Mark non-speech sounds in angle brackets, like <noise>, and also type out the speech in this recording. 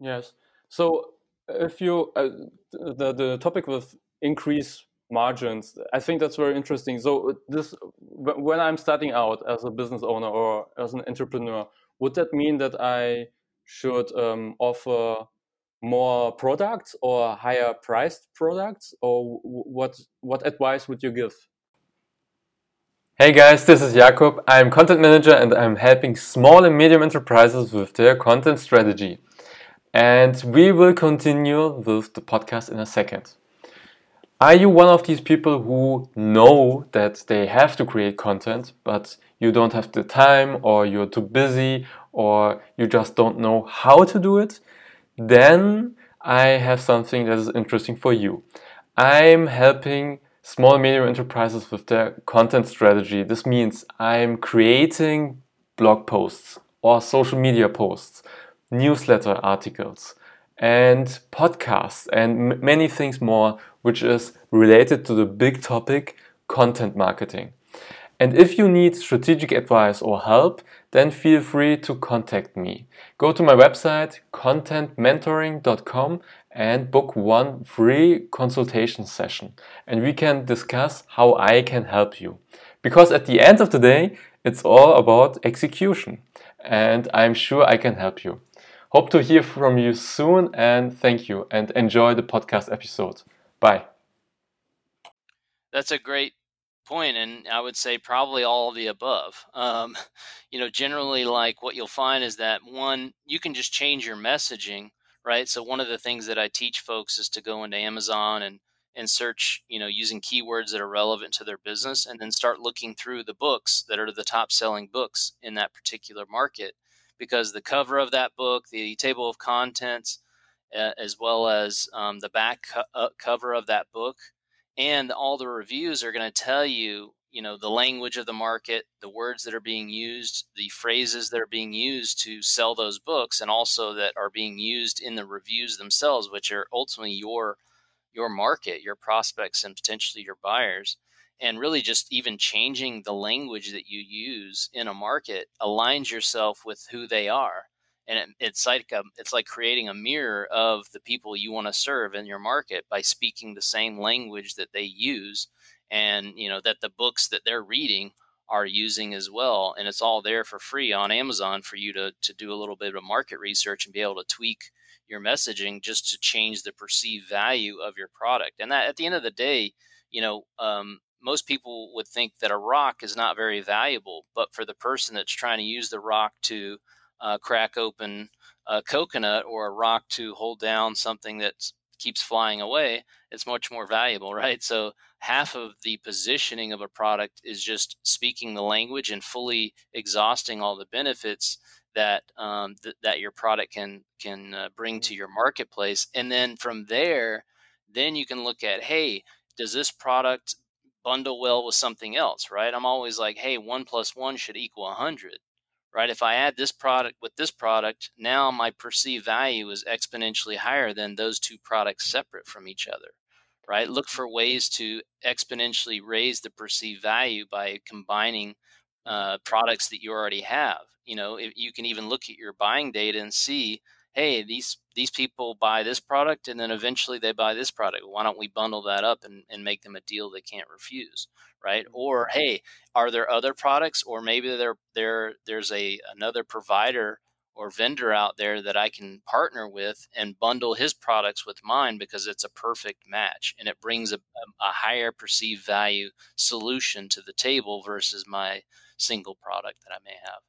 Yes. So if you uh, the the topic with increase margins, I think that's very interesting. So this when I'm starting out as a business owner or as an entrepreneur, would that mean that I should um, offer more products or higher priced products, or what what advice would you give? Hey guys, this is Jakob. I'm content manager and I'm helping small and medium enterprises with their content strategy. And we will continue with the podcast in a second. Are you one of these people who know that they have to create content, but you don't have the time, or you're too busy, or you just don't know how to do it? Then I have something that is interesting for you. I'm helping small and medium enterprises with their content strategy. This means I'm creating blog posts or social media posts newsletter articles, and podcasts, and many things more, which is related to the big topic content marketing. And if you need strategic advice or help, then feel free to contact me. Go to my website contentmentoring.com and book one free consultation session. And we can discuss how I can help you. Because at the end of the day, it's all about execution. And I'm sure I can help you. Hope to hear from you soon and thank you and enjoy the podcast episode. Bye. That's a great point, and I would say probably all of the above. Um, <laughs> you know, generally, like what you'll find is that one, you can just change your messaging, right? So one of the things that I teach folks is to go into Amazon and and search, you know, using keywords that are relevant to their business, and then start looking through the books that are the top selling books in that particular market because the cover of that book, the table of contents, uh, as well as um, the back co- uh, cover of that book, and all the reviews are going to tell you, you know, the language of the market, the words that are being used, the phrases that are being used to sell those books, and also that are being used in the reviews themselves, which are ultimately your your market, your prospects, and potentially your buyers and really just even changing the language that you use in a market aligns yourself with who they are. And it, it's like a, it's like creating a mirror of the people you want to serve in your market by speaking the same language that they use and you know that the books that they're reading are using as well. And it's all there for free on Amazon for you to to do a little bit of market research and be able to tweak your messaging just to change the perceived value of your product. And that at the end of the day you know um, most people would think that a rock is not very valuable, but for the person that's trying to use the rock to uh, crack open a coconut or a rock to hold down something that keeps flying away, it's much more valuable, <laughs> right? So half of the positioning of a product is just speaking the language and fully exhausting all the benefits that um, th- that your product can can uh, bring to your marketplace, and then from there, then you can look at, hey, does this product bundle well with something else, right? I'm always like, hey, one plus one should equal a 100, right? If I add this product with this product, now my perceived value is exponentially higher than those two products separate from each other, right? Look for ways to exponentially raise the perceived value by combining uh, products that you already have. You know, you can even look at your buying data and see hey, these these people buy this product and then eventually they buy this product. Why don't we bundle that up and, and make them a deal they can't refuse? Right. Mm-hmm. Or hey, are there other products or maybe there there there's a another provider or vendor out there that I can partner with and bundle his products with mine because it's a perfect match and it brings a, a higher perceived value solution to the table versus my single product that I may have.